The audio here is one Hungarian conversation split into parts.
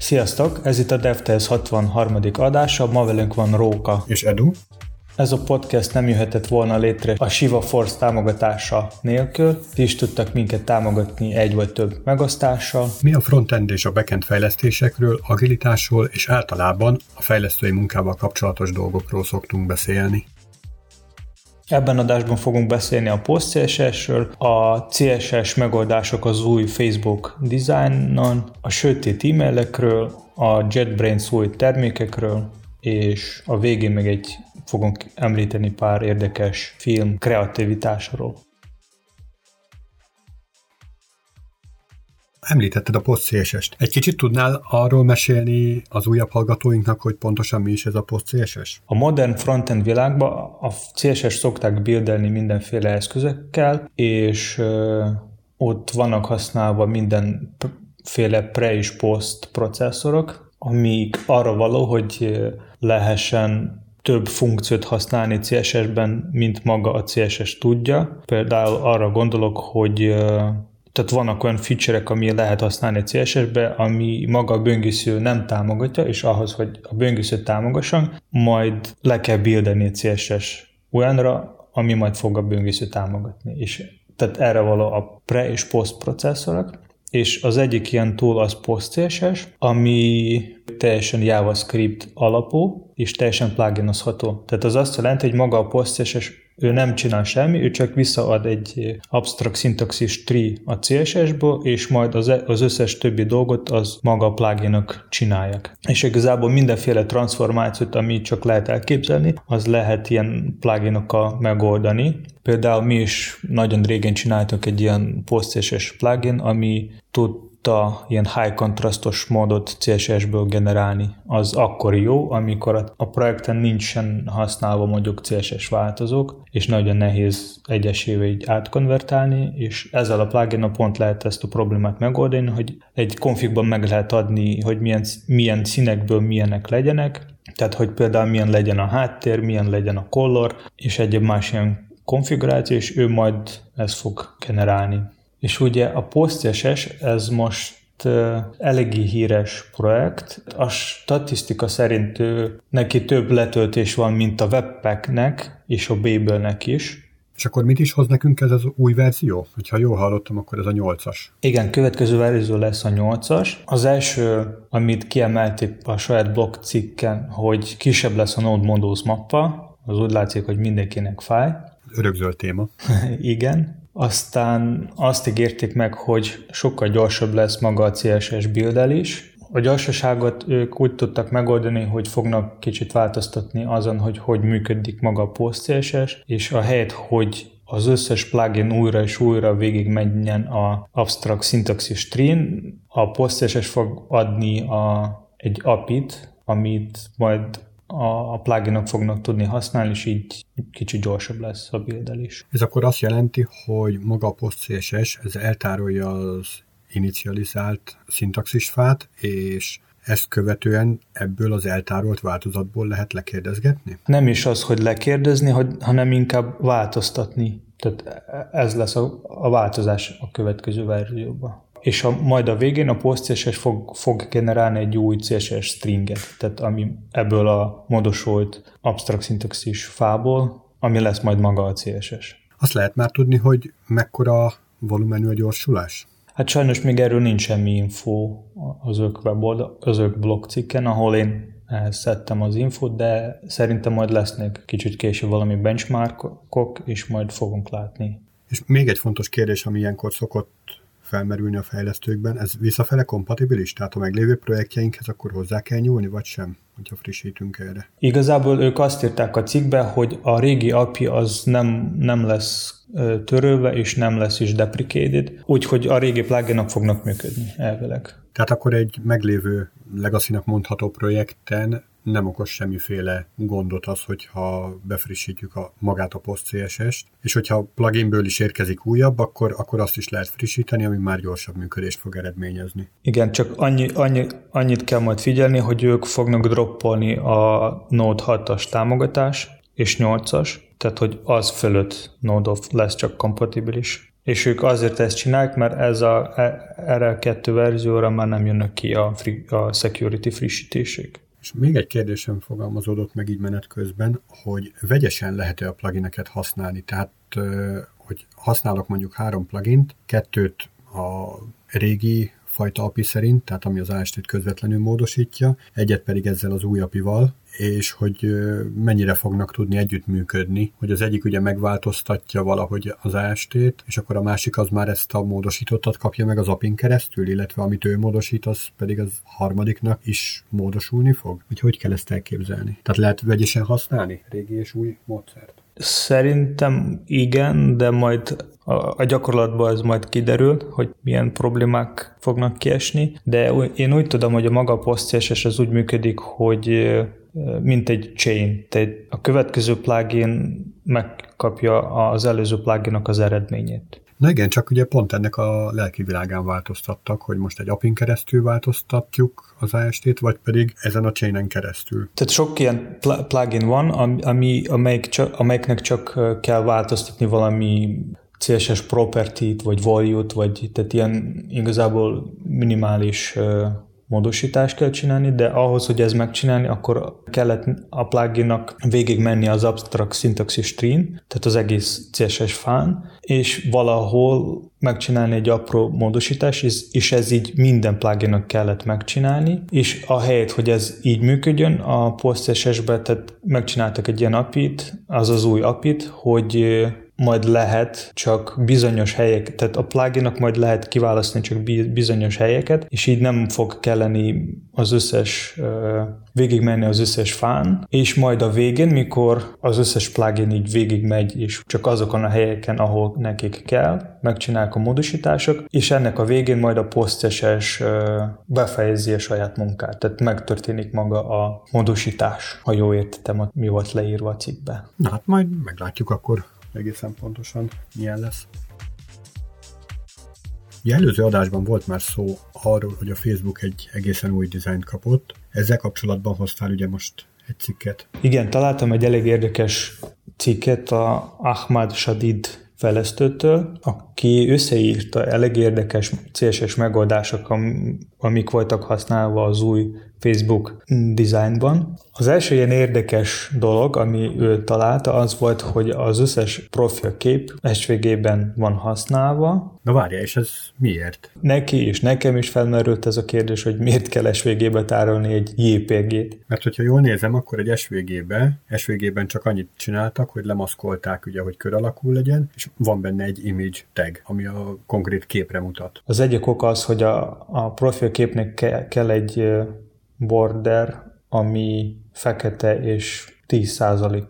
Sziasztok! Ez itt a DevTales 63. adása, ma velünk van Róka. És Edu. Ez a podcast nem jöhetett volna létre a Shiva Force támogatása nélkül. Ti is tudtak minket támogatni egy vagy több megosztással. Mi a frontend és a backend fejlesztésekről, agilitásról és általában a fejlesztői munkával kapcsolatos dolgokról szoktunk beszélni. Ebben adásban fogunk beszélni a PostCSS-ről, a CSS megoldások az új Facebook designon, a sötét e-mailekről, a JetBrains új termékekről, és a végén meg egy fogunk említeni pár érdekes film kreativitásról. Említetted a PostCSS-t. Egy kicsit tudnál arról mesélni az újabb hallgatóinknak, hogy pontosan mi is ez a PostCSS? A modern frontend világban a CSS szokták bildelni mindenféle eszközökkel, és ott vannak használva mindenféle pre- és post processzorok, amik arra való, hogy lehessen több funkciót használni CSS-ben, mint maga a CSS tudja. Például arra gondolok, hogy tehát vannak olyan feature-ek, ami lehet használni CSS-be, ami maga a böngésző nem támogatja, és ahhoz, hogy a böngésző támogasson, majd le kell buildeni CSS olyanra, ami majd fog a böngésző támogatni. És tehát erre való a pre- és post processzorok, és az egyik ilyen tool az PostCSS, ami teljesen JavaScript alapú, és teljesen pluginozható. Tehát az azt jelenti, hogy maga a PostCSS ő nem csinál semmi, ő csak visszaad egy abstract syntaxis tree a CSS-ből, és majd az, az összes többi dolgot az maga a pluginok csinálják. És igazából mindenféle transformációt, amit csak lehet elképzelni, az lehet ilyen pluginokkal megoldani. Például mi is nagyon régen csináltak egy ilyen PostCSS plugin, ami tud tudta ilyen high kontrasztos módot CSS-ből generálni. Az akkor jó, amikor a projekten nincsen használva mondjuk CSS változók, és nagyon nehéz egyesével így átkonvertálni, és ezzel a plugin pont lehet ezt a problémát megoldani, hogy egy konfigban meg lehet adni, hogy milyen, milyen színekből milyenek legyenek, tehát hogy például milyen legyen a háttér, milyen legyen a color, és egyéb más ilyen konfiguráció, és ő majd ezt fog generálni. És ugye a PostCSS ez most eléggé híres projekt. A statisztika szerint ő, neki több letöltés van, mint a Webpacknek és a Babelnek is. És akkor mit is hoz nekünk ez az új verzió? Hogyha jól hallottam, akkor ez a 8-as. Igen, következő verzió lesz a 8-as. Az első, amit kiemelték a saját blog cikken, hogy kisebb lesz a Node Modules mappa, az úgy látszik, hogy mindenkinek fáj. Örökzöld téma. Igen. Aztán azt ígérték meg, hogy sokkal gyorsabb lesz maga a CSS is. A gyorsaságot ők úgy tudtak megoldani, hogy fognak kicsit változtatni azon, hogy hogy működik maga a PostCSS, és a helyet, hogy az összes plugin újra és újra végig menjen a abstract syntaxis tree a PostCSS fog adni a, egy API-t, amit majd a, a pluginok fognak tudni használni, és így kicsit gyorsabb lesz a bildelés. Ez akkor azt jelenti, hogy maga a PostCSS ez eltárolja az inicializált szintaxisfát, és ezt követően ebből az eltárolt változatból lehet lekérdezgetni? Nem is az, hogy lekérdezni, hanem inkább változtatni. Tehát ez lesz a, a változás a következő verzióban és a, majd a végén a PostCSS fog, fog generálni egy új CSS stringet, tehát ami ebből a módosult abstract syntaxis fából, ami lesz majd maga a CSS. Azt lehet már tudni, hogy mekkora volumenű a gyorsulás? Hát sajnos még erről nincs semmi info az ők weboldal, az ők blog cikken, ahol én szedtem az infót, de szerintem majd lesznek kicsit később valami benchmarkok, és majd fogunk látni. És még egy fontos kérdés, ami ilyenkor szokott felmerülni a fejlesztőkben. Ez visszafele kompatibilis? Tehát a meglévő projektjeinkhez akkor hozzá kell nyúlni, vagy sem, hogyha frissítünk erre? Igazából ők azt írták a cikkbe, hogy a régi API az nem, nem lesz törölve, és nem lesz is deprecated, úgyhogy a régi pluginok fognak működni elvileg. Tehát akkor egy meglévő legacy mondható projekten nem okoz semmiféle gondot az, hogyha befrissítjük a, magát a PostCSS-t, és hogyha pluginből is érkezik újabb, akkor, akkor azt is lehet frissíteni, ami már gyorsabb működést fog eredményezni. Igen, csak annyi, annyi, annyit kell majd figyelni, hogy ők fognak droppolni a Node 6-as támogatás és 8-as, tehát hogy az fölött Node of lesz csak kompatibilis. És ők azért ezt csinálják, mert ez a RL2 verzióra már nem jönnek ki a, free, a security frissítések. És még egy kérdésem fogalmazódott meg így menet közben, hogy vegyesen lehet-e a plugineket használni? Tehát, hogy használok mondjuk három plugint, kettőt a régi fajta API szerint, tehát ami az AST-t közvetlenül módosítja, egyet pedig ezzel az új API-val, és hogy mennyire fognak tudni együttműködni, hogy az egyik ugye megváltoztatja valahogy az AST-t, és akkor a másik az már ezt a módosítottat kapja meg az API-n keresztül, illetve amit ő módosít, az pedig az harmadiknak is módosulni fog? Hogy hogy kell ezt elképzelni? Tehát lehet vegyesen használni régi és új módszert? Szerintem igen, de majd a, gyakorlatban ez majd kiderül, hogy milyen problémák fognak kiesni, de én úgy tudom, hogy a maga post az úgy működik, hogy mint egy chain. Tehát a következő plugin megkapja az előző pluginnak az eredményét. Na igen, csak ugye pont ennek a lelki világán változtattak, hogy most egy apin keresztül változtatjuk az AST-t, vagy pedig ezen a chainen keresztül. Tehát sok ilyen pl- plugin van, ami, amelyik csak, amelyiknek csak kell változtatni valami CSS property-t, vagy value-t, vagy tehát ilyen igazából minimális módosítást kell csinálni, de ahhoz, hogy ez megcsinálni, akkor kellett a pluginnak végig menni az abstract syntaxis tree tehát az egész CSS fán, és valahol megcsinálni egy apró módosítás, és ez így minden pluginnak kellett megcsinálni, és a helyet, hogy ez így működjön, a PostCSS-be tehát megcsináltak egy ilyen apit, az az új apit, hogy majd lehet csak bizonyos helyek, tehát a pluginnak majd lehet kiválasztani csak bizonyos helyeket, és így nem fog kelleni az összes, végigmenni az összes fán, és majd a végén, mikor az összes plugin így végigmegy, és csak azokon a helyeken, ahol nekik kell, megcsinálják a módosítások, és ennek a végén majd a poszteses befejezi a saját munkát, tehát megtörténik maga a módosítás, ha jól értettem, mi volt leírva a cikkbe. Na hát majd meglátjuk akkor egészen pontosan milyen lesz. Ugye előző adásban volt már szó arról, hogy a Facebook egy egészen új dizájnt kapott. Ezzel kapcsolatban hoztál ugye most egy cikket. Igen, találtam egy elég érdekes cikket a Ahmad Shadid fejlesztőtől, aki összeírta elég érdekes CSS megoldások, amik voltak használva az új Facebook designban. Az első ilyen érdekes dolog, ami ő találta, az volt, hogy az összes profilkép SVG-ben van használva. Na várja, és ez miért? Neki és nekem is felmerült ez a kérdés, hogy miért kell SVG-be tárolni egy JPG-t. Mert hogyha jól nézem, akkor egy SVG-be, SVG-ben csak annyit csináltak, hogy lemaszkolták, ugye, hogy kör alakú legyen, és van benne egy image tag, ami a konkrét képre mutat. Az egyik ok az, hogy a, a profilképnek ke, kell egy border, ami fekete és 10%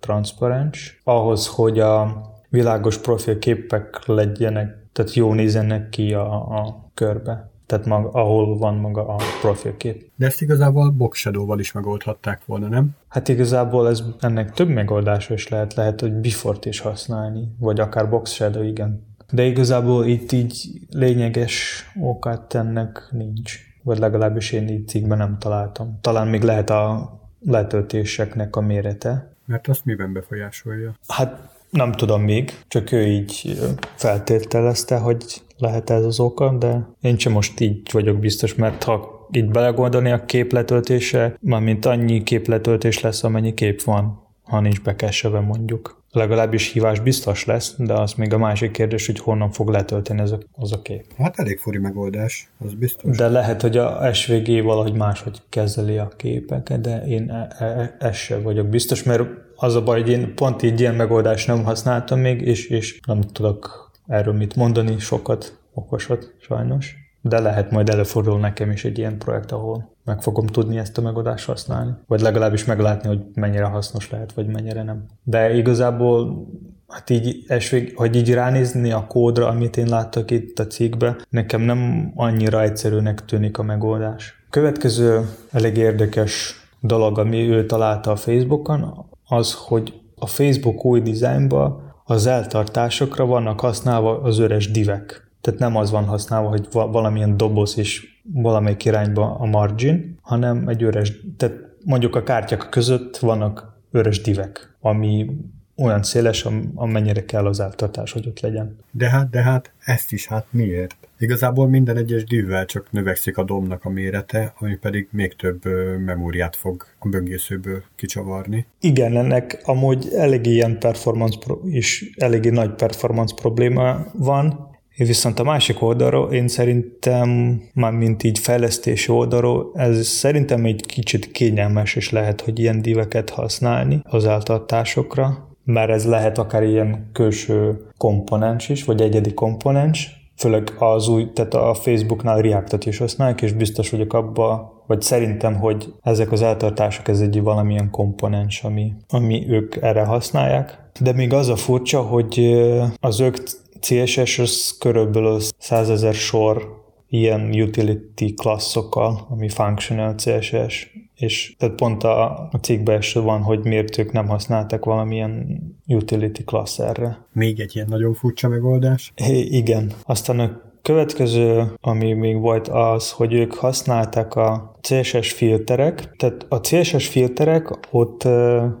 transzparens, ahhoz, hogy a világos profilképek legyenek, tehát jó nézzenek ki a, a körbe tehát maga, ahol van maga a profilkép. De ezt igazából Box Shadow-val is megoldhatták volna, nem? Hát igazából ez, ennek több megoldása is lehet, lehet, hogy Before-t is használni, vagy akár Box Shadow, igen. De igazából itt így lényeges okát ennek nincs vagy legalábbis én így cikkben nem találtam. Talán még lehet a letöltéseknek a mérete. Mert azt miben befolyásolja? Hát nem tudom még, csak ő így feltételezte, hogy lehet ez az oka, de én sem most így vagyok biztos, mert ha így belegondolni a képletöltése, mint annyi képletöltés lesz, amennyi kép van, ha nincs bekeseve mondjuk legalábbis hívás biztos lesz, de az még a másik kérdés, hogy honnan fog letölteni ez a, az a kép. Hát elég furi megoldás, az biztos. De lehet, hogy a SVG valahogy máshogy kezeli a képeket, de én e, e, e, ez sem vagyok biztos, mert az a baj, hogy én pont így ilyen megoldást nem használtam még, és, és nem tudok erről mit mondani, sokat, okosat sajnos. De lehet majd előfordul nekem is egy ilyen projekt, ahol meg fogom tudni ezt a megoldást használni. Vagy legalábbis meglátni, hogy mennyire hasznos lehet, vagy mennyire nem. De igazából hát így esvég, hogy így ránézni a kódra, amit én láttak itt a cikkbe, nekem nem annyira egyszerűnek tűnik a megoldás. Következő elég érdekes dolog, ami ő találta a Facebookon, az, hogy a Facebook új dizájnba az eltartásokra vannak használva az öres divek. Tehát nem az van használva, hogy valamilyen doboz és valamelyik irányba a margin, hanem egy üres, tehát mondjuk a kártyák között vannak üres divek, ami olyan széles, amennyire kell az áttartás, hogy ott legyen. De hát, de hát ezt is hát miért? Igazából minden egyes divvel csak növekszik a domnak a mérete, ami pedig még több memóriát fog a böngészőből kicsavarni. Igen, ennek amúgy elég ilyen performance pro- is eléggé nagy performance probléma van, Viszont a másik oldalról én szerintem, már mint így fejlesztési oldalról, ez szerintem egy kicsit kényelmes, és lehet, hogy ilyen diveket használni az áltatásokra, mert ez lehet akár ilyen külső komponens is, vagy egyedi komponens, főleg az új, tehát a Facebooknál Reactot is használják, és biztos vagyok abba, vagy szerintem, hogy ezek az eltartások, ez egy valamilyen komponens, ami, ami ők erre használják. De még az a furcsa, hogy az ők CSS az körülbelül 100 ezer sor ilyen utility klasszokkal, ami functional CSS, és tehát pont a, a cikkben is van, hogy miért ők nem használtak valamilyen utility class erre. Még egy ilyen nagyon furcsa megoldás. Hé, igen. Aztán a következő, ami még volt az, hogy ők használták a CSS filterek. Tehát a CSS filterek ott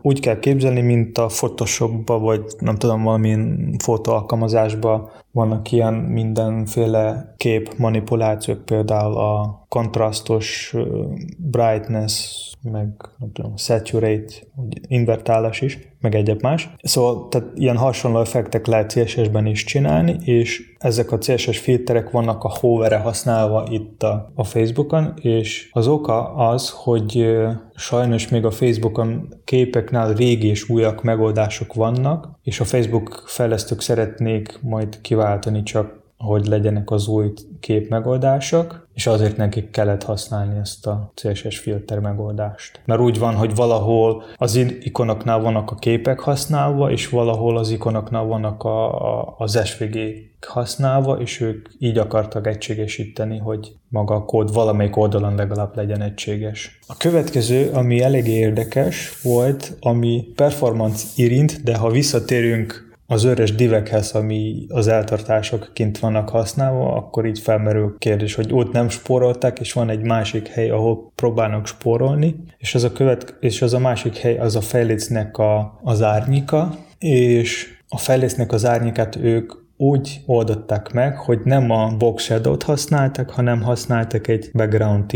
úgy kell képzelni, mint a Photoshopba, vagy nem tudom, valamilyen fotóalkalmazásba vannak ilyen mindenféle kép manipulációk, például a kontrasztos brightness, meg nem tudom, saturate, vagy invertálás is, meg egyéb más. Szóval tehát ilyen hasonló effektek lehet CSS-ben is csinálni, és ezek a CSS filterek vannak a hover használva itt a, a Facebookon, és az oka az, hogy sajnos még a Facebookon képeknál régi és újak megoldások vannak, és a Facebook fejlesztők szeretnék majd kiváltani csak hogy legyenek az új kép megoldások, és azért nekik kellett használni ezt a CSS filter megoldást. Mert úgy van, hogy valahol az ikonoknál vannak a képek használva, és valahol az ikonoknál vannak a, a, az SVG használva, és ők így akartak egységesíteni, hogy maga a kód valamelyik oldalon legalább legyen egységes. A következő, ami elég érdekes volt, ami performance érint, de ha visszatérünk az öres divekhez, ami az eltartások kint vannak használva, akkor így felmerül kérdés, hogy ott nem spóroltak, és van egy másik hely, ahol próbálnak spórolni, és az a, követ, és az a másik hely az a fejlécnek a, az árnyika, és a fejlécnek az árnyikát ők úgy oldották meg, hogy nem a box shadow-t használtak, hanem használtak egy background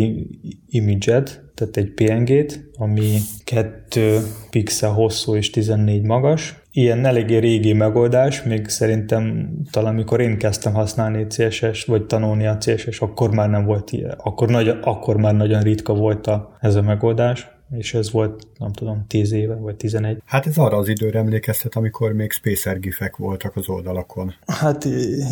image-et, tehát egy PNG-t, ami 2 pixel hosszú és 14 magas. Ilyen eléggé régi megoldás, még szerintem talán amikor én kezdtem használni CSS, vagy tanulni a CSS, akkor már nem volt ilyen, akkor, nagy, akkor már nagyon ritka volt a, ez a megoldás és ez volt, nem tudom, 10 éve, vagy 11. Hát ez arra az időre emlékeztet, amikor még spacer gifek voltak az oldalakon. Hát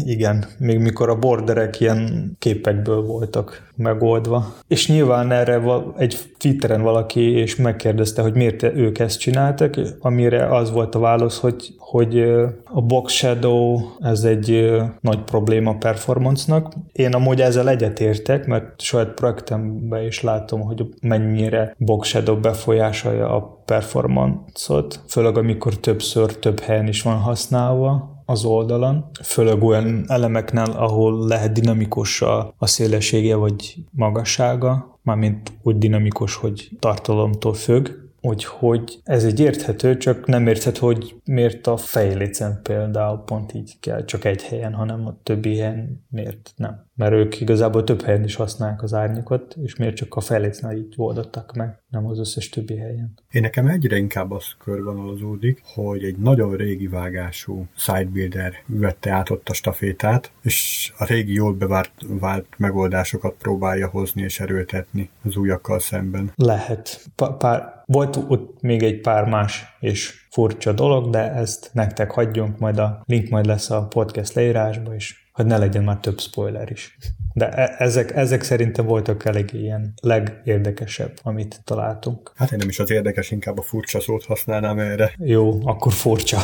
igen, még mikor a borderek ilyen képekből voltak megoldva. És nyilván erre egy Twitteren valaki és megkérdezte, hogy miért ők ezt csináltak, amire az volt a válasz, hogy, hogy a box shadow ez egy nagy probléma performance-nak. Én amúgy ezzel egyetértek, mert saját projektemben is látom, hogy mennyire box shadow befolyásolja a performance-ot, főleg amikor többször több helyen is van használva, az oldalon, főleg olyan elemeknél, ahol lehet dinamikus a, a szélessége vagy magassága, mármint úgy dinamikus, hogy tartalomtól függ, Úgyhogy ez egy érthető, csak nem érthető, hogy miért a fejlécen például pont így kell, csak egy helyen, hanem a többi helyen miért nem mert ők igazából több helyen is használják az árnyékot, és miért csak a fejlécnál így oldottak meg, nem az összes többi helyen. Én nekem egyre inkább az körvonalazódik, hogy egy nagyon régi vágású sidebuilder vette át ott a stafétát, és a régi jól bevált vált megoldásokat próbálja hozni és erőltetni az újakkal szemben. Lehet. Pár, volt ott még egy pár más és furcsa dolog, de ezt nektek hagyjunk, majd a link majd lesz a podcast leírásba, és hogy ne legyen már több spoiler is. De e- ezek, ezek szerintem voltak elég ilyen legérdekesebb, amit találtunk. Hát én nem is az érdekes, inkább a furcsa szót használnám erre. Jó, akkor furcsa.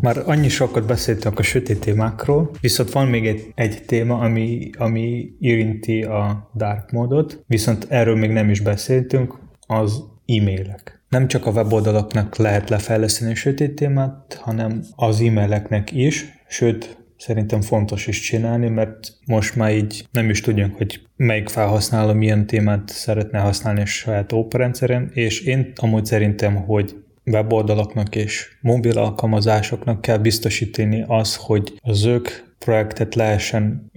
Már annyi sokat beszéltünk a sötét témákról, viszont van még egy, egy téma, ami, ami érinti a dark módot, viszont erről még nem is beszéltünk, az e-mailek nem csak a weboldalaknak lehet lefejleszteni a sötét témát, hanem az e-maileknek is, sőt, szerintem fontos is csinálni, mert most már így nem is tudjunk, hogy melyik felhasználó milyen témát szeretne használni a saját óperendszeren, és én amúgy szerintem, hogy weboldalaknak és mobil alkalmazásoknak kell biztosítani az, hogy az ők projektet lehessen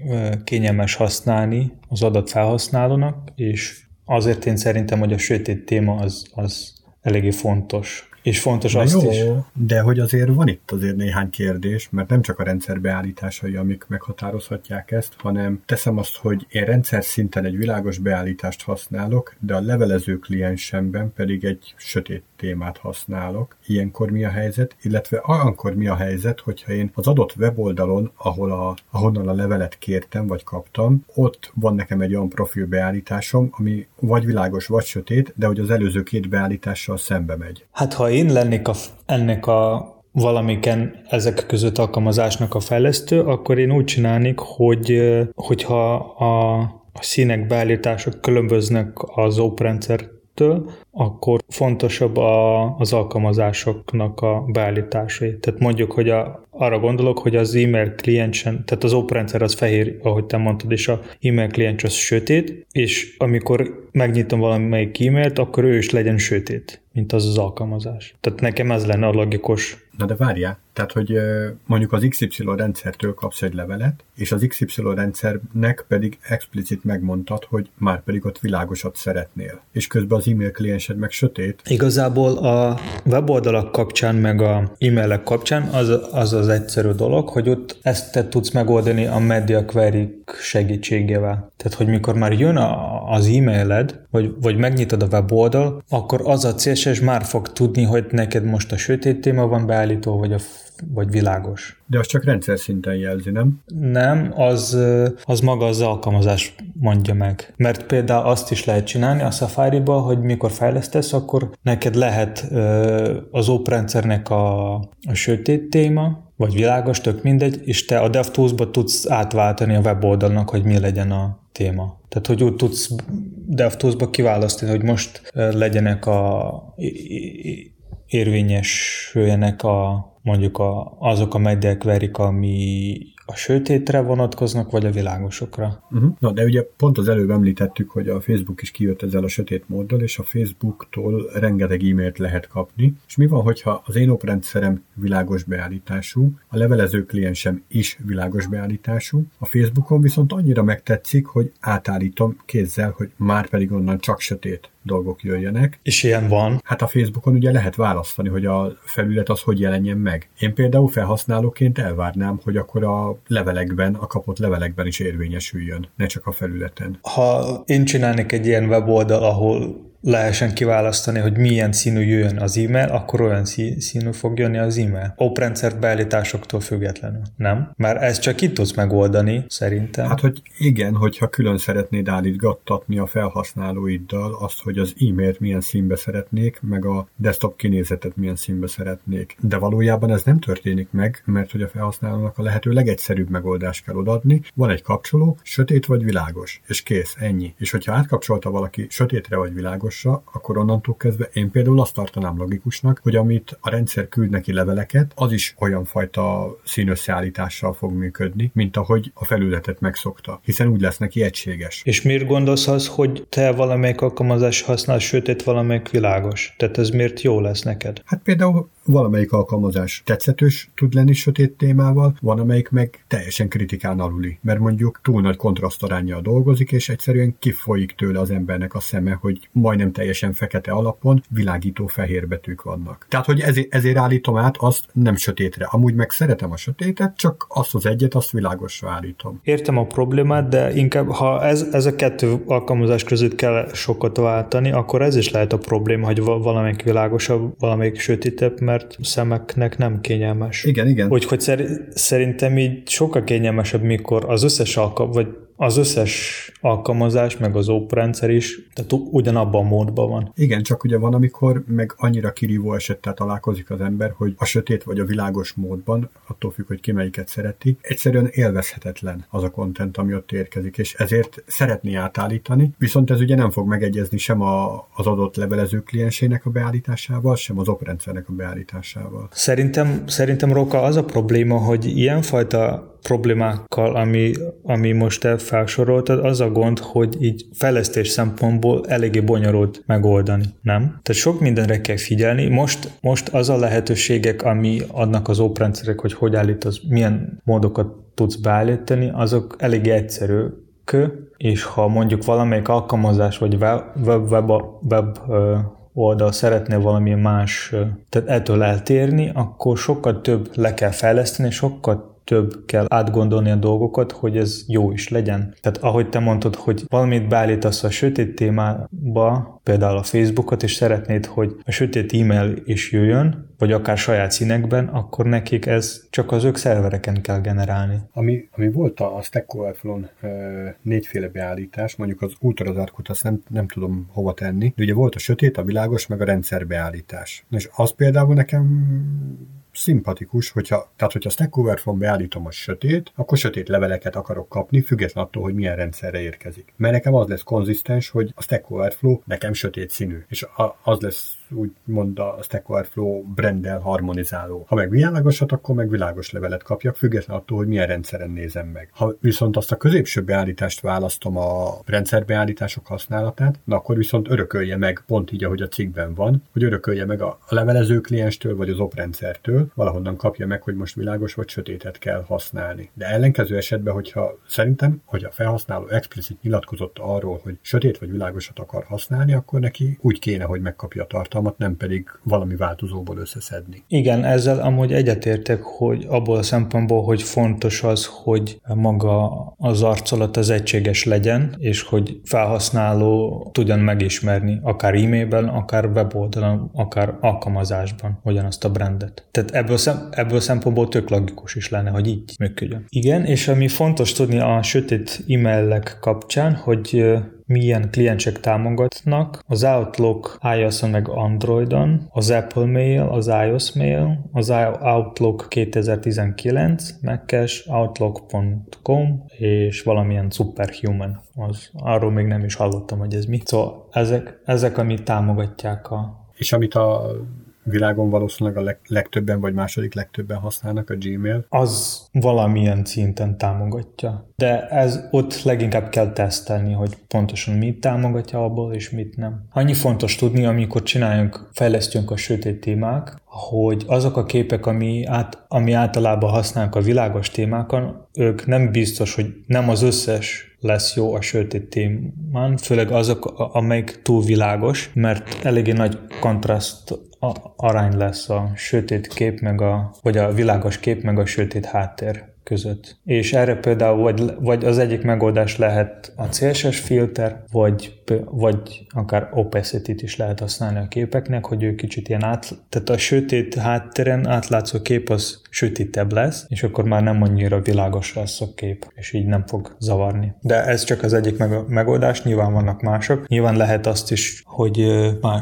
kényelmes használni az adat felhasználónak, és azért én szerintem, hogy a sötét téma az, az eléggé fontos. És fontos Na azt jó, is. de hogy azért van itt azért néhány kérdés, mert nem csak a rendszer beállításai, amik meghatározhatják ezt, hanem teszem azt, hogy én rendszer szinten egy világos beállítást használok, de a levelező kliensemben pedig egy sötét témát használok. Ilyenkor mi a helyzet? Illetve olyankor mi a helyzet, hogyha én az adott weboldalon, ahol a, ahonnan a levelet kértem vagy kaptam, ott van nekem egy olyan profil beállításom, ami vagy világos, vagy sötét, de hogy az előző két beállítással szembe megy. Hát ha én lennék a, ennek a valamiken ezek között alkalmazásnak a fejlesztő, akkor én úgy csinálnék, hogy hogyha a, a színek beállítások különböznek az oprendszertől, akkor fontosabb a, az alkalmazásoknak a beállításai. Tehát mondjuk, hogy a, arra gondolok, hogy az e-mail kliensen, tehát az oprendszer az fehér, ahogy te mondtad, és a e-mail kliens az sötét, és amikor megnyitom valamelyik e-mailt, akkor ő is legyen sötét, mint az az alkalmazás. Tehát nekem ez lenne a logikus Na de várjál, tehát hogy mondjuk az XY rendszertől kapsz egy levelet, és az XY rendszernek pedig explicit megmondtad, hogy már pedig ott világosat szeretnél. És közben az e-mail kliensed meg sötét. Igazából a weboldalak kapcsán, meg a e-mailek kapcsán az az, az egyszerű dolog, hogy ott ezt te tudsz megoldani a media query segítségével. Tehát, hogy mikor már jön a, az e-mailed, vagy, vagy megnyitod a weboldal, akkor az a CSS már fog tudni, hogy neked most a sötét téma van beállító, vagy a vagy világos. De az csak rendszer szinten jelzi, nem? Nem, az, az maga az alkalmazás mondja meg. Mert például azt is lehet csinálni a Safari-ba, hogy mikor fejlesztesz, akkor neked lehet az oprendszernek a, a sötét téma, vagy világos, tök mindegy, és te a DevTools-ba tudsz átváltani a weboldalnak, hogy mi legyen a téma. Tehát, hogy úgy tudsz DevTools-ba kiválasztani, hogy most legyenek a érvényesüljenek a mondjuk a, azok a mediek verik, ami a sötétre vonatkoznak, vagy a világosokra. Uh-huh. Na, de ugye pont az előbb említettük, hogy a Facebook is kijött ezzel a sötét móddal, és a Facebooktól rengeteg e-mailt lehet kapni. És mi van, hogyha az én oprendszerem világos beállítású, a levelező kliensem is világos beállítású, a Facebookon viszont annyira megtetszik, hogy átállítom kézzel, hogy már pedig onnan csak sötét dolgok jöjjenek. És ilyen van? Hát a Facebookon ugye lehet választani, hogy a felület az hogy jelenjen meg. Én például felhasználóként elvárnám, hogy akkor a levelekben, a kapott levelekben is érvényesüljön, ne csak a felületen. Ha én csinálnék egy ilyen weboldal, ahol lehessen kiválasztani, hogy milyen színű jöjjön az e-mail, akkor olyan színű fog jönni az e-mail. Oprendszer beállításoktól függetlenül. Nem? Már ezt csak itt tudsz megoldani, szerintem. Hát, hogy igen, hogyha külön szeretnéd állítgattatni a felhasználóiddal azt, hogy az e-mailt milyen színbe szeretnék, meg a desktop kinézetet milyen színbe szeretnék. De valójában ez nem történik meg, mert hogy a felhasználónak a lehető legegyszerűbb megoldást kell odaadni. Van egy kapcsoló, sötét vagy világos, és kész, ennyi. És hogyha átkapcsolta valaki sötétre vagy világos, világosra, akkor onnantól kezdve én például azt tartanám logikusnak, hogy amit a rendszer küld neki leveleket, az is olyan fajta színösszeállítással fog működni, mint ahogy a felületet megszokta, hiszen úgy lesz neki egységes. És miért gondolsz az, hogy te valamelyik alkalmazás használsz sötét, valamelyik világos? Tehát ez miért jó lesz neked? Hát például valamelyik alkalmazás tetszetős tud lenni sötét témával, van amelyik meg teljesen kritikán aluli, mert mondjuk túl nagy kontrasztarányjal dolgozik, és egyszerűen kifolyik tőle az embernek a szeme, hogy majdnem teljesen fekete alapon világító fehér betűk vannak. Tehát, hogy ezért, ezért állítom át azt nem sötétre. Amúgy meg szeretem a sötétet, csak azt az egyet, azt világosra állítom. Értem a problémát, de inkább, ha ez, ez a kettő alkalmazás között kell sokat váltani, akkor ez is lehet a probléma, hogy valamelyik világosabb, valamelyik sötétebb, mert mert szemeknek nem kényelmes. Igen, igen. Úgyhogy szerintem így sokkal kényelmesebb, mikor az összes alkalom, vagy az összes alkalmazás, meg az rendszer is, tehát ugyanabban a módban van. Igen, csak ugye van, amikor meg annyira kirívó esettel találkozik az ember, hogy a sötét vagy a világos módban, attól függ, hogy ki melyiket szereti, egyszerűen élvezhetetlen az a kontent, ami ott érkezik, és ezért szeretné átállítani, viszont ez ugye nem fog megegyezni sem a, az adott levelező kliensének a beállításával, sem az oprendszernek a beállításával. Szerintem, szerintem Roka az a probléma, hogy ilyenfajta problémákkal, ami, ami most te felsoroltad, az a gond, hogy így fejlesztés szempontból eléggé bonyolult megoldani, nem? Tehát sok mindenre kell figyelni. Most, most az a lehetőségek, ami adnak az oprendszerek, hogy hogy állítasz, milyen módokat tudsz beállítani, azok elég egyszerű, és ha mondjuk valamelyik alkalmazás vagy web, web, web, web oldal szeretne valami más, tehát ettől eltérni, akkor sokkal több le kell fejleszteni, sokkal több kell átgondolni a dolgokat, hogy ez jó is legyen. Tehát ahogy te mondtad, hogy valamit beállítasz a sötét témába, például a Facebookot, és szeretnéd, hogy a sötét e-mail is jöjjön, vagy akár saját színekben, akkor nekik ez csak az ők szervereken kell generálni. Ami, ami volt a Stack Overflow-n négyféle beállítás, mondjuk az ultrazárkot azt nem, nem tudom hova tenni, de ugye volt a sötét, a világos, meg a rendszerbeállítás. És az például nekem szimpatikus, hogyha, tehát hogyha Stack Overflow beállítom a sötét, akkor sötét leveleket akarok kapni, független attól, hogy milyen rendszerre érkezik. Mert nekem az lesz konzisztens, hogy a Stack Overflow nekem sötét színű, és az lesz úgymond a Stack Overflow brandel harmonizáló. Ha meg világosat, akkor meg világos levelet kapjak, független attól, hogy milyen rendszeren nézem meg. Ha viszont azt a középső beállítást választom a rendszerbeállítások használatát, na akkor viszont örökölje meg, pont így, ahogy a cikkben van, hogy örökölje meg a levelező klienstől vagy az oprendszertől, valahonnan kapja meg, hogy most világos vagy sötétet kell használni. De ellenkező esetben, hogyha szerintem, hogy a felhasználó explicit nyilatkozott arról, hogy sötét vagy világosat akar használni, akkor neki úgy kéne, hogy megkapja a tartalmat, tartalmat, nem pedig valami változóból összeszedni. Igen, ezzel amúgy egyetértek, hogy abból a szempontból, hogy fontos az, hogy maga az arcolat az egységes legyen, és hogy felhasználó tudjon megismerni, akár e-mailben, akár weboldalon, akár alkalmazásban ugyanazt a brandet. Tehát ebből, szem, ebből szempontból tök logikus is lenne, hogy így működjön. Igen, és ami fontos tudni a sötét e-mailek kapcsán, hogy milyen kliensek támogatnak. Az Outlook iOS-on meg Androidon, az Apple Mail, az iOS Mail, az Outlook 2019, Mac-es, outlook.com és valamilyen Superhuman. Az, arról még nem is hallottam, hogy ez mi. Szóval ezek, ezek amit támogatják a... És amit a világon valószínűleg a leg, legtöbben vagy második legtöbben használnak a Gmail. Az valamilyen szinten támogatja. De ez ott leginkább kell tesztelni, hogy pontosan mit támogatja abból, és mit nem. Annyi fontos tudni, amikor csináljunk, fejlesztjünk a sötét témák, hogy azok a képek, ami, át, ami általában használnak a világos témákon, ők nem biztos, hogy nem az összes lesz jó a sötét témán, főleg azok, amelyik túl világos, mert eléggé nagy kontraszt arány lesz a sötét kép, meg a, vagy a világos kép, meg a sötét háttér között. És erre például vagy, vagy az egyik megoldás lehet a CSS filter, vagy, vagy akár opacity is lehet használni a képeknek, hogy ő kicsit ilyen át, tehát a sötét háttéren átlátszó kép az sötétebb lesz, és akkor már nem annyira világos lesz a kép, és így nem fog zavarni. De ez csak az egyik megoldás, nyilván vannak mások. Nyilván lehet azt is, hogy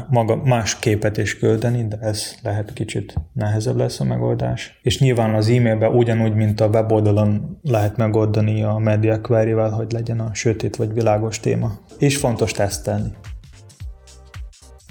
maga más képet is küldeni, de ez lehet kicsit nehezebb lesz a megoldás. És nyilván az e-mailben ugyanúgy, mint a web oldalon lehet megoldani a media query hogy legyen a sötét vagy világos téma. És fontos tesztelni.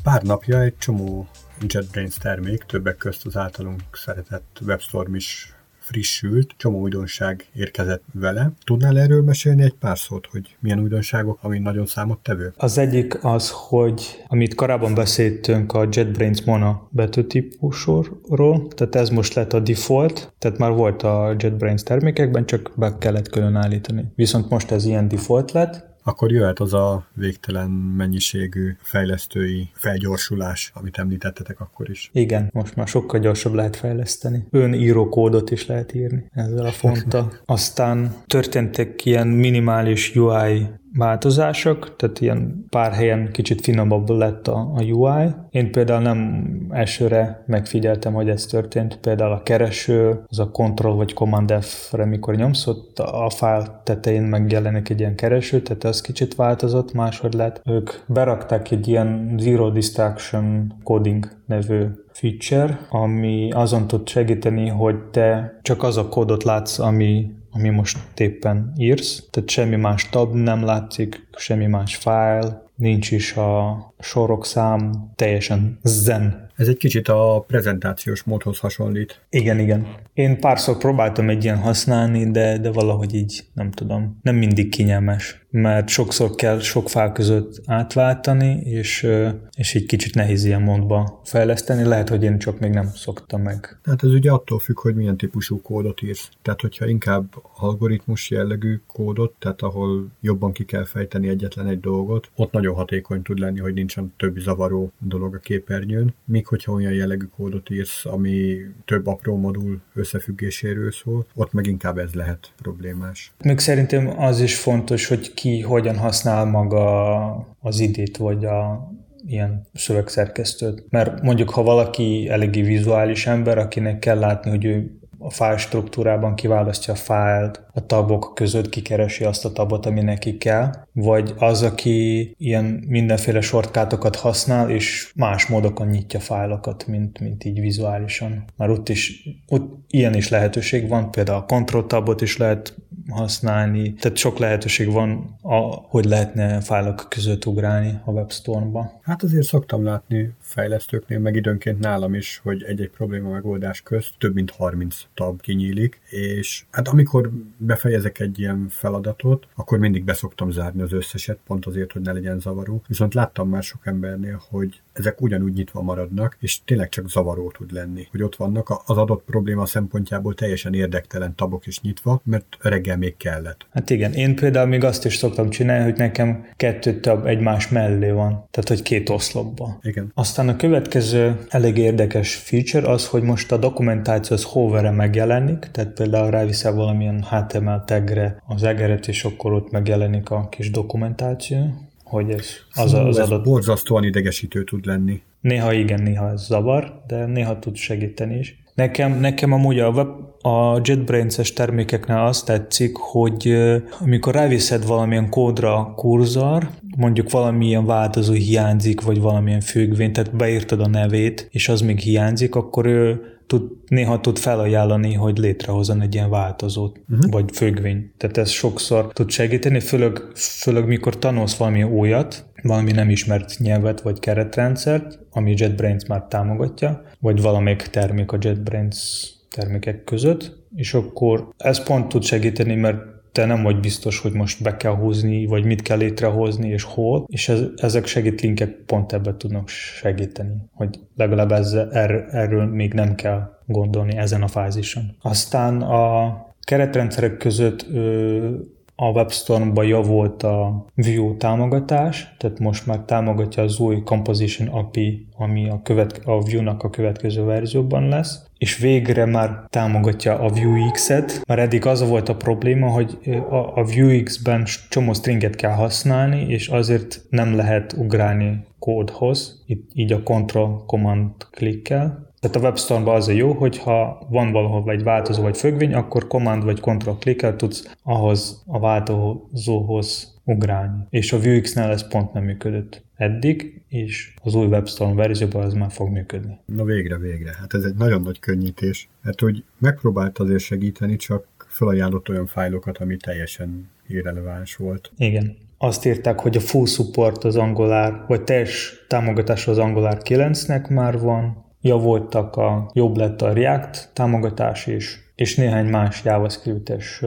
Pár napja egy csomó JetBrains termék, többek közt az általunk szeretett WebStorm is frissült, csomó újdonság érkezett vele. Tudnál erről mesélni egy pár szót, hogy milyen újdonságok, ami nagyon számottevő? Az egyik az, hogy amit korábban beszéltünk a JetBrains Mona betűtípusról, tehát ez most lett a default, tehát már volt a JetBrains termékekben, csak be kellett külön állítani. Viszont most ez ilyen default lett, akkor jöhet az a végtelen mennyiségű fejlesztői felgyorsulás, amit említettetek akkor is. Igen, most már sokkal gyorsabb lehet fejleszteni. Ön kódot is lehet írni ezzel a fonttal. Aztán történtek ilyen minimális UI változások, tehát ilyen pár helyen kicsit finomabb lett a, a UI. Én például nem elsőre megfigyeltem, hogy ez történt. Például a kereső, az a Ctrl vagy Command F-re, mikor nyomsz, ott a file tetején megjelenik egy ilyen kereső, tehát ez kicsit változott, máshogy lett. Ők berakták egy ilyen Zero Distraction Coding nevű feature, ami azon tud segíteni, hogy te csak az a kódot látsz, ami ami most éppen írsz, tehát semmi más tab nem látszik, semmi más file, nincs is a sorok szám, teljesen zen Ez egy kicsit a prezentációs módhoz hasonlít. Igen, igen. Én párszor próbáltam egy ilyen használni, de, de valahogy így nem tudom. Nem mindig kényelmes mert sokszor kell sok fál között átváltani, és, és így kicsit nehéz ilyen módba fejleszteni. Lehet, hogy én csak még nem szoktam meg. Hát ez ugye attól függ, hogy milyen típusú kódot írsz. Tehát, hogyha inkább algoritmus jellegű kódot, tehát ahol jobban ki kell fejteni egyetlen egy dolgot, ott nagyon hatékony tud lenni, hogy nincsen többi zavaró dolog a képernyőn. Míg hogyha olyan jellegű kódot írsz, ami több apró modul összefüggéséről szól, ott meg inkább ez lehet problémás. Még szerintem az is fontos, hogy ki hogyan használ maga az idét, vagy a ilyen szövegszerkesztőt. Mert mondjuk, ha valaki eléggé vizuális ember, akinek kell látni, hogy ő a fájl struktúrában kiválasztja a fájlt, a tabok között kikeresi azt a tabot, ami neki kell, vagy az, aki ilyen mindenféle shortcutokat használ, és más módokon nyitja fájlokat, mint, mint így vizuálisan. Már ott is, ott ilyen is lehetőség van, például a control tabot is lehet használni, tehát sok lehetőség van, a, hogy lehetne fájlok között ugrálni a WebStorm-ba. Hát azért szoktam látni fejlesztőknél, meg időnként nálam is, hogy egy-egy probléma megoldás közt több mint 30 tab kinyílik, és hát amikor befejezek egy ilyen feladatot, akkor mindig beszoktam zárni az összeset, pont azért, hogy ne legyen zavaró. Viszont láttam már sok embernél, hogy ezek ugyanúgy nyitva maradnak, és tényleg csak zavaró tud lenni, hogy ott vannak az adott probléma szempontjából teljesen érdektelen tabok is nyitva, mert reggel még kellett. Hát igen, én például még azt is szoktam csinálni, hogy nekem kettő tab egymás mellé van, tehát hogy két oszlopba. Igen. Aztán a következő elég érdekes feature az, hogy most a dokumentáció az hover megjelenik, tehát például ráviszel valamilyen HTML tagre az egeret, és akkor ott megjelenik a kis dokumentáció, hogy ez az, Fú, az ez borzasztóan idegesítő tud lenni. Néha igen, néha ez zavar, de néha tud segíteni is. Nekem, nekem amúgy a, web, a JetBrains-es termékeknél azt tetszik, hogy amikor ráviszed valamilyen kódra a kurzor, mondjuk valamilyen változó hiányzik, vagy valamilyen függvény, tehát beírtad a nevét, és az még hiányzik, akkor ő tud, néha tud felajánlani, hogy létrehozzon egy ilyen változót, uh-huh. vagy függvény. Tehát ez sokszor tud segíteni, főleg, főleg mikor tanulsz valami újat, valami nem ismert nyelvet vagy keretrendszert, ami JetBrains már támogatja, vagy valamelyik termék a JetBrains termékek között, és akkor ez pont tud segíteni, mert te nem vagy biztos, hogy most be kell húzni, vagy mit kell létrehozni, és hol, és ez, ezek segítlinkek pont ebbe tudnak segíteni, hogy legalább ezzel, er, erről még nem kell gondolni ezen a fázison. Aztán a keretrendszerek között ö, a WebStorm-ba javult a Vue támogatás, tehát most már támogatja az új Composition API, ami a, követ, a Vue-nak a következő verzióban lesz, és végre már támogatja a Vuex-et, mert eddig az volt a probléma, hogy a, Vuex-ben csomó stringet kell használni, és azért nem lehet ugrálni kódhoz, itt, így a Control Command klikkel, tehát a WebStorm-ban az a jó, hogy ha van valahol egy változó vagy függvény, akkor command vagy control klikkel tudsz ahhoz a változóhoz ugrálni. És a Vuex-nál ez pont nem működött eddig, és az új WebStorm verzióban ez már fog működni. Na végre, végre. Hát ez egy nagyon nagy könnyítés. Hát hogy megpróbált azért segíteni, csak felajánlott olyan fájlokat, ami teljesen irreleváns volt. Igen. Azt írták, hogy a full support az Angular, vagy teljes támogatás az Angular 9-nek már van, javultak a, jobb lett a React támogatás is, és néhány más JavaScript-es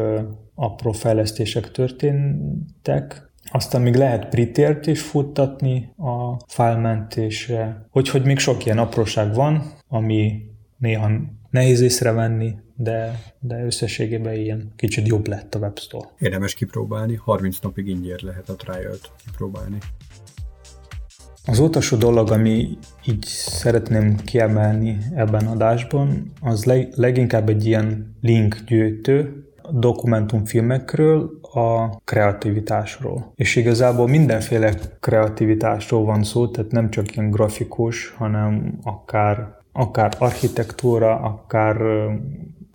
apró fejlesztések történtek. Aztán még lehet pritért is futtatni a fájlmentésre, hogy még sok ilyen apróság van, ami néha nehéz észrevenni, de, de összességében ilyen kicsit jobb lett a WebStore. Érdemes kipróbálni, 30 napig ingyen lehet a trial-t kipróbálni. Az utolsó dolog, ami így szeretném kiemelni ebben a adásban, az leginkább egy ilyen linkgyűjtő dokumentumfilmekről, a kreativitásról. És igazából mindenféle kreativitásról van szó, tehát nem csak ilyen grafikus, hanem akár, akár architektúra, akár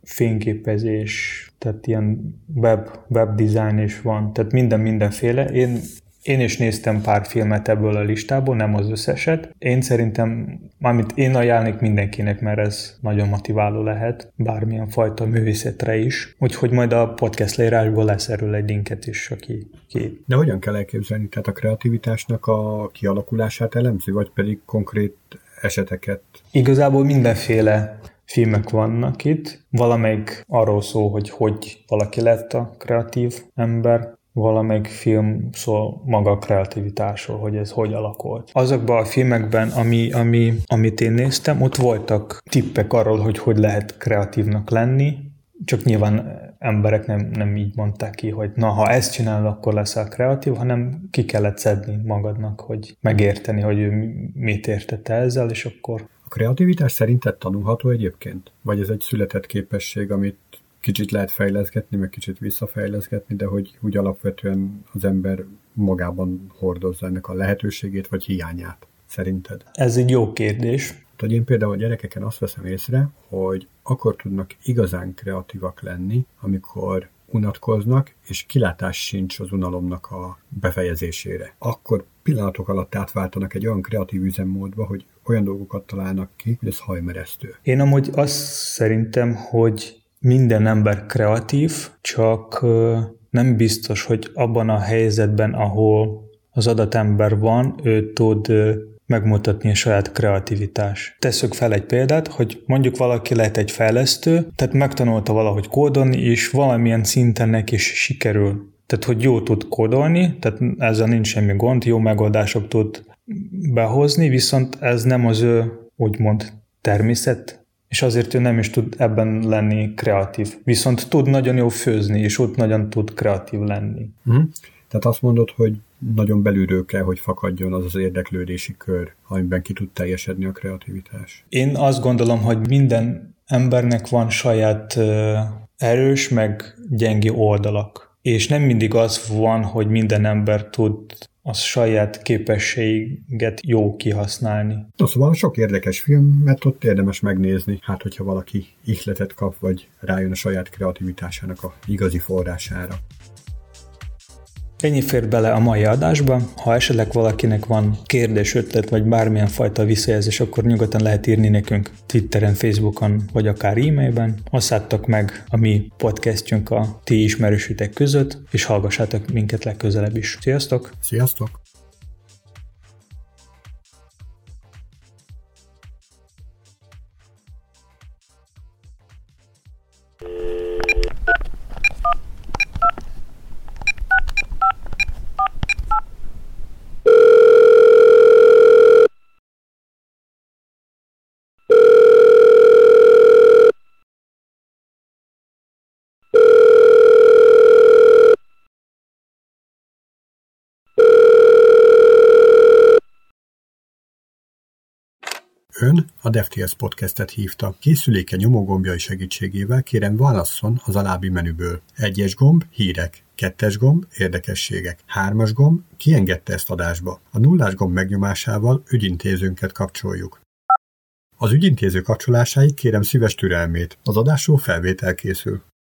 fényképezés, tehát ilyen web, web design is van, tehát minden mindenféle. Én én is néztem pár filmet ebből a listából, nem az összeset. Én szerintem, mármint én ajánlnék mindenkinek, mert ez nagyon motiváló lehet, bármilyen fajta művészetre is. Úgyhogy majd a podcast leírásból lesz erről egy linket is, aki ki. De hogyan kell elképzelni? Tehát a kreativitásnak a kialakulását elemzi, vagy pedig konkrét eseteket? Igazából mindenféle filmek vannak itt. Valamelyik arról szól, hogy hogy valaki lett a kreatív ember, valamelyik film szól maga a kreativitásról, hogy ez hogy alakult. Azokban a filmekben, ami, ami, amit én néztem, ott voltak tippek arról, hogy hogy lehet kreatívnak lenni, csak nyilván emberek nem, nem így mondták ki, hogy na, ha ezt csinálod, akkor leszel kreatív, hanem ki kellett szedni magadnak, hogy megérteni, hogy ő mit értette ezzel, és akkor... A kreativitás szerinted tanulható egyébként? Vagy ez egy született képesség, amit kicsit lehet fejleszgetni, meg kicsit visszafejleszgetni, de hogy úgy alapvetően az ember magában hordozza ennek a lehetőségét, vagy hiányát, szerinted? Ez egy jó kérdés. hogy én például a gyerekeken azt veszem észre, hogy akkor tudnak igazán kreatívak lenni, amikor unatkoznak, és kilátás sincs az unalomnak a befejezésére. Akkor pillanatok alatt átváltanak egy olyan kreatív üzemmódba, hogy olyan dolgokat találnak ki, hogy ez hajmeresztő. Én amúgy azt szerintem, hogy minden ember kreatív, csak nem biztos, hogy abban a helyzetben, ahol az adatember van, ő tud megmutatni a saját kreativitás. Tesszük fel egy példát, hogy mondjuk valaki lehet egy fejlesztő, tehát megtanulta valahogy kódolni, és valamilyen szinten neki is sikerül. Tehát, hogy jó tud kódolni, tehát ezzel nincs semmi gond, jó megoldások tud behozni, viszont ez nem az ő, úgymond, természet, és azért ő nem is tud ebben lenni kreatív. Viszont tud nagyon jó főzni, és ott nagyon tud kreatív lenni. Mm. Tehát azt mondod, hogy nagyon belülről kell, hogy fakadjon az az érdeklődési kör, amiben ki tud teljesedni a kreativitás. Én azt gondolom, hogy minden embernek van saját erős, meg gyengi oldalak. És nem mindig az van, hogy minden ember tud a saját képességet jó kihasználni. No, szóval sok érdekes film, mert ott érdemes megnézni, hát hogyha valaki ihletet kap, vagy rájön a saját kreativitásának a igazi forrására. Ennyi fér bele a mai adásba. Ha esetleg valakinek van kérdés, ötlet, vagy bármilyen fajta visszajelzés, akkor nyugodtan lehet írni nekünk Twitteren, Facebookon, vagy akár e-mailben. Osszátok meg a mi podcastjunk a ti ismerősítek között, és hallgassátok minket legközelebb is. Sziasztok! Sziasztok! A DevTS podcastet hívta. Készüléke nyomógombjai segítségével kérem válasszon az alábbi menüből. Egyes gomb, hírek. Kettes gomb, érdekességek. Hármas gomb, kiengedte ezt adásba. A nullás gomb megnyomásával ügyintézőnket kapcsoljuk. Az ügyintéző kapcsolásáig kérem szíves türelmét. Az adásról felvétel készül.